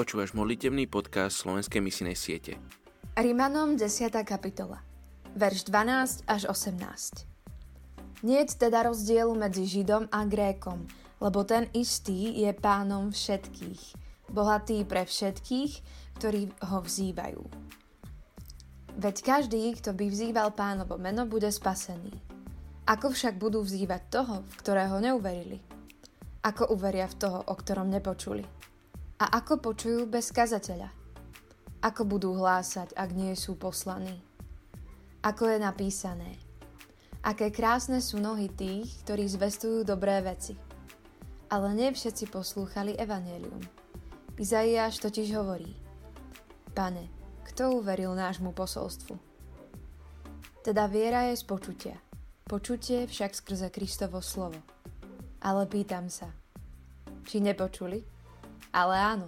Počúvaš modlitevný podcast Slovenskej misinej siete. Rimanom 10. kapitola, verš 12 až 18. Nie teda rozdielu medzi Židom a Grékom, lebo ten istý je pánom všetkých, bohatý pre všetkých, ktorí ho vzývajú. Veď každý, kto by vzýval pánovo meno, bude spasený. Ako však budú vzývať toho, v ktorého neuverili? Ako uveria v toho, o ktorom nepočuli? A ako počujú bez kazateľa? Ako budú hlásať, ak nie sú poslaní? Ako je napísané? Aké krásne sú nohy tých, ktorí zvestujú dobré veci. Ale nie všetci poslúchali evanelium. Izaiáš totiž hovorí Pane, kto uveril nášmu posolstvu? Teda viera je z počutia. Počutie však skrze Kristovo slovo. Ale pýtam sa, či nepočuli? Ale áno,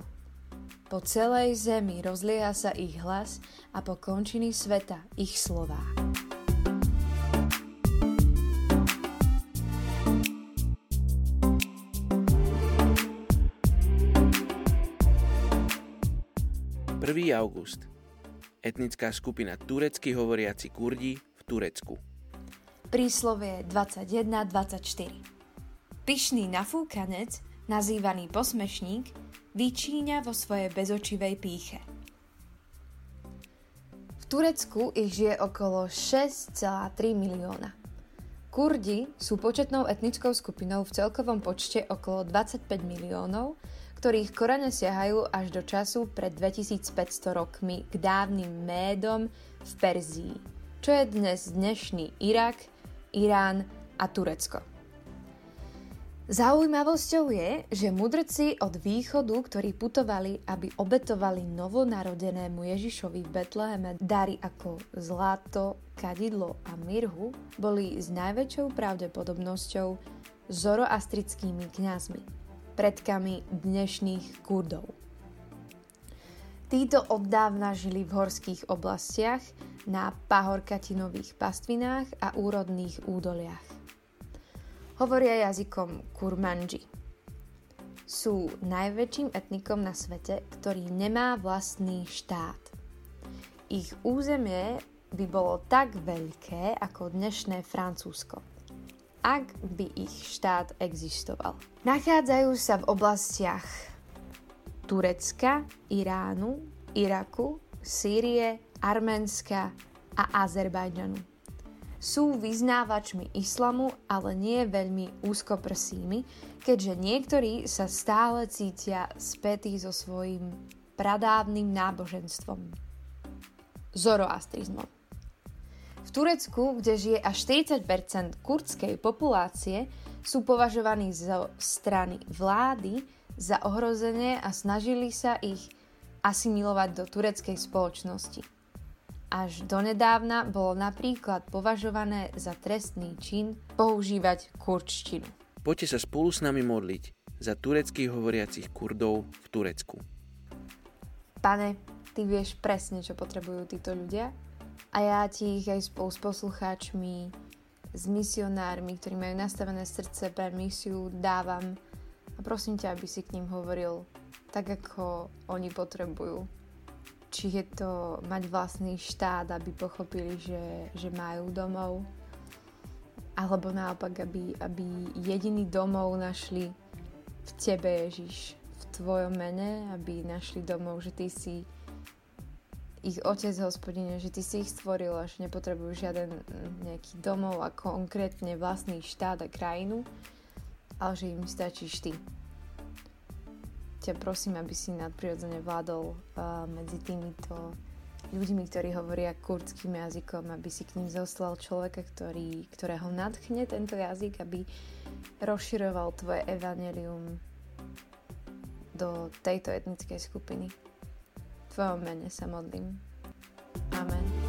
po celej zemi rozlieha sa ich hlas a po končiny sveta ich slová. Prvý august. Etnická skupina turecky hovoriaci Kurdi v Turecku. Príslovie 21-24 Pyšný nafúkanec, nazývaný posmešník, vyčíňa vo svojej bezočivej píche. V Turecku ich žije okolo 6,3 milióna. Kurdi sú početnou etnickou skupinou v celkovom počte okolo 25 miliónov, ktorých korene siahajú až do času pred 2500 rokmi k dávnym Médom v Perzii, čo je dnes dnešný Irak, Irán a Turecko. Zaujímavosťou je, že mudrci od východu, ktorí putovali, aby obetovali novonarodenému Ježišovi v Betleheme dary ako zlato, kadidlo a mirhu, boli s najväčšou pravdepodobnosťou zoroastrickými kňazmi, predkami dnešných Kurdov. Títo oddávna žili v horských oblastiach, na pahorkatinových pastvinách a úrodných údoliach. Hovoria jazykom kurmanji. Sú najväčším etnikom na svete, ktorý nemá vlastný štát. Ich územie by bolo tak veľké ako dnešné Francúzsko, ak by ich štát existoval. Nachádzajú sa v oblastiach Turecka, Iránu, Iraku, Sýrie, Arménska a Azerbajdžanu. Sú vyznávačmi islamu, ale nie veľmi úzkoprsými, keďže niektorí sa stále cítia spätí so svojím pradávnym náboženstvom. Zoroastrizmom. V Turecku, kde žije až 40% kurdskej populácie, sú považovaní zo strany vlády za ohrozenie a snažili sa ich asimilovať do tureckej spoločnosti až donedávna bolo napríklad považované za trestný čin používať kurčtinu. Poďte sa spolu s nami modliť za tureckých hovoriacich Kurdov v Turecku. Pane, ty vieš presne, čo potrebujú títo ľudia a ja ti ich aj spolu s poslucháčmi, s misionármi, ktorí majú nastavené srdce pre misiu, dávam a prosím ťa, aby si k ním hovoril tak, ako oni potrebujú či je to mať vlastný štát, aby pochopili, že, že majú domov, alebo naopak, aby, aby jediný domov našli v tebe, Ježiš, v tvojom mene, aby našli domov, že ty si ich otec hospodine, že ty si ich stvoril a že nepotrebujú žiaden nejaký domov a konkrétne vlastný štát a krajinu, ale že im stačíš ty ťa prosím, aby si nadprirodzene vládol uh, medzi týmito ľuďmi, ktorí hovoria kurdským jazykom, aby si k ním zoslal človeka, ktorý, ktorého nadchne tento jazyk, aby rozširoval tvoje evanelium do tejto etnickej skupiny. V tvojom mene sa modlím. Amen.